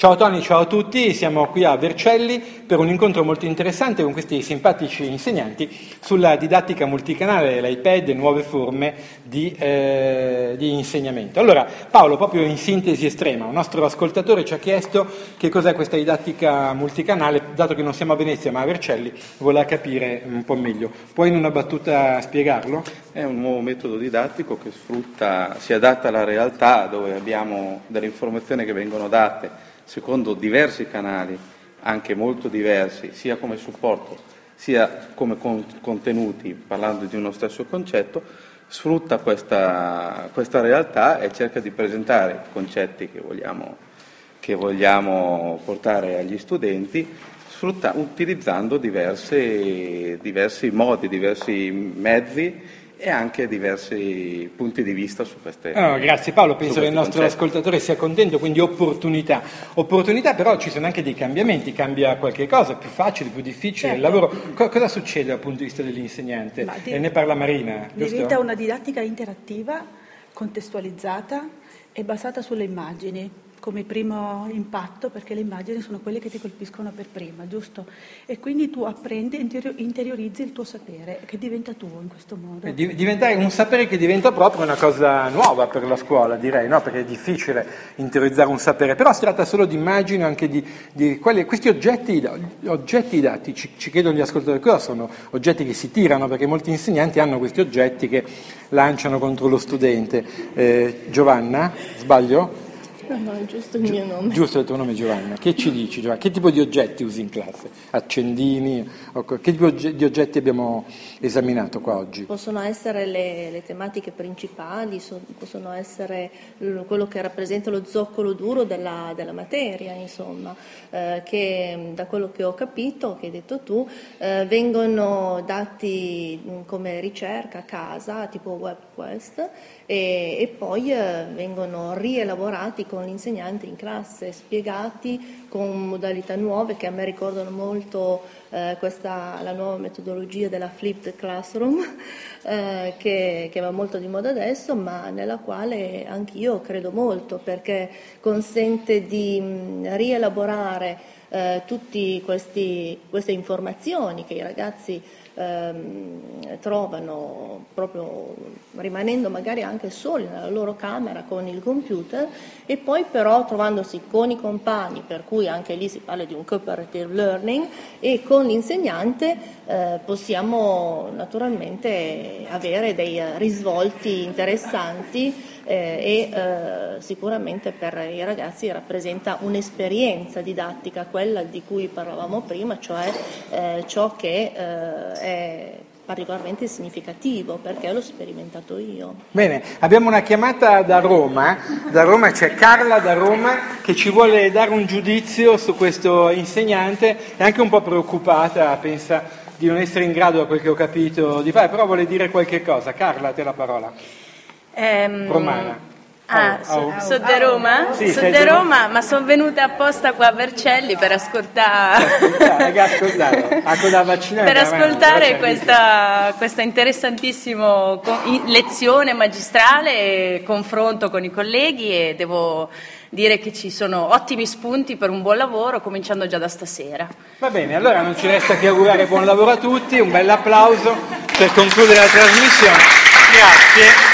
Ciao Tony, ciao a tutti, siamo qui a Vercelli per un incontro molto interessante con questi simpatici insegnanti sulla didattica multicanale, l'iPad e nuove forme di, eh, di, insegnamento. Allora, Paolo, proprio in sintesi estrema, un nostro ascoltatore ci ha chiesto che cos'è questa didattica multicanale, dato che non siamo a Venezia ma a Vercelli, vuole capire un po' meglio. Puoi in una battuta spiegarlo? È un nuovo metodo didattico che sfrutta, si adatta alla realtà dove abbiamo delle informazioni che vengono date secondo diversi canali, anche molto diversi, sia come supporto sia come con- contenuti, parlando di uno stesso concetto, sfrutta questa, questa realtà e cerca di presentare concetti che vogliamo, che vogliamo portare agli studenti, sfrutta, utilizzando diverse, diversi modi, diversi mezzi e anche diversi punti di vista su queste oh, Grazie Paolo, penso che il nostro concetti. ascoltatore sia contento, quindi opportunità. Opportunità però ci sono anche dei cambiamenti, cambia qualche cosa, più facile, più difficile, certo. il lavoro. Co- cosa succede dal punto di vista dell'insegnante? Di- e ne parla Marina. Diventa giusto? una didattica interattiva, contestualizzata e basata sulle immagini come primo impatto perché le immagini sono quelle che ti colpiscono per prima, giusto? E quindi tu apprendi interiorizzi il tuo sapere che diventa tuo in questo modo. Diventare un sapere che diventa proprio una cosa nuova per la scuola, direi, no? Perché è difficile interiorizzare un sapere, però si tratta solo di immagini, anche di, di quelli, questi oggetti, oggetti didattici, ci chiedono gli ascoltatori cosa sono oggetti che si tirano, perché molti insegnanti hanno questi oggetti che lanciano contro lo studente. Eh, Giovanna, sbaglio? No, è giusto il mio nome. Giusto il tuo nome Giovanna. Che ci dici Giovanna? Che tipo di oggetti usi in classe? Accendini? Che tipo di oggetti abbiamo esaminato qua oggi? Possono essere le, le tematiche principali, so, possono essere quello che rappresenta lo zoccolo duro della, della materia, insomma, eh, che da quello che ho capito, che hai detto tu, eh, vengono dati come ricerca a casa, tipo WebQuest, e, e poi eh, vengono rielaborati con l'insegnante in classe, spiegati con modalità nuove che a me ricordano molto eh, questa, la nuova metodologia della flipped classroom eh, che, che, va molto di moda adesso ma nella quale anch'io credo molto perché consente di mh, rielaborare eh, tutte queste informazioni che i ragazzi ehm, trovano proprio rimanendo magari anche soli nella loro camera con il computer e poi però trovandosi con i compagni, per cui anche lì si parla di un cooperative learning e con l'insegnante eh, possiamo naturalmente avere dei risvolti interessanti eh, e eh, sicuramente per i ragazzi rappresenta un'esperienza didattica, quella di cui parlavamo prima, cioè eh, ciò che eh, è particolarmente significativo perché l'ho sperimentato io. Bene, abbiamo una chiamata da Roma, da Roma c'è Carla da Roma che ci vuole dare un giudizio su questo insegnante, è anche un po' preoccupata, pensa di non essere in grado, da quel che ho capito, di fare, però vuole dire qualche cosa. Carla, a te la parola. Ehm, Romana. Ah, oh, oh. sono di Roma? Sì, sono di Roma, ma sono venuta apposta qua a Vercelli per ascoltare, per ascoltare questa, questa interessantissima lezione magistrale e confronto con i colleghi e devo dire che ci sono ottimi spunti per un buon lavoro, cominciando già da stasera. Va bene, allora non ci resta che augurare buon lavoro a tutti, un bel applauso per concludere la trasmissione. Grazie.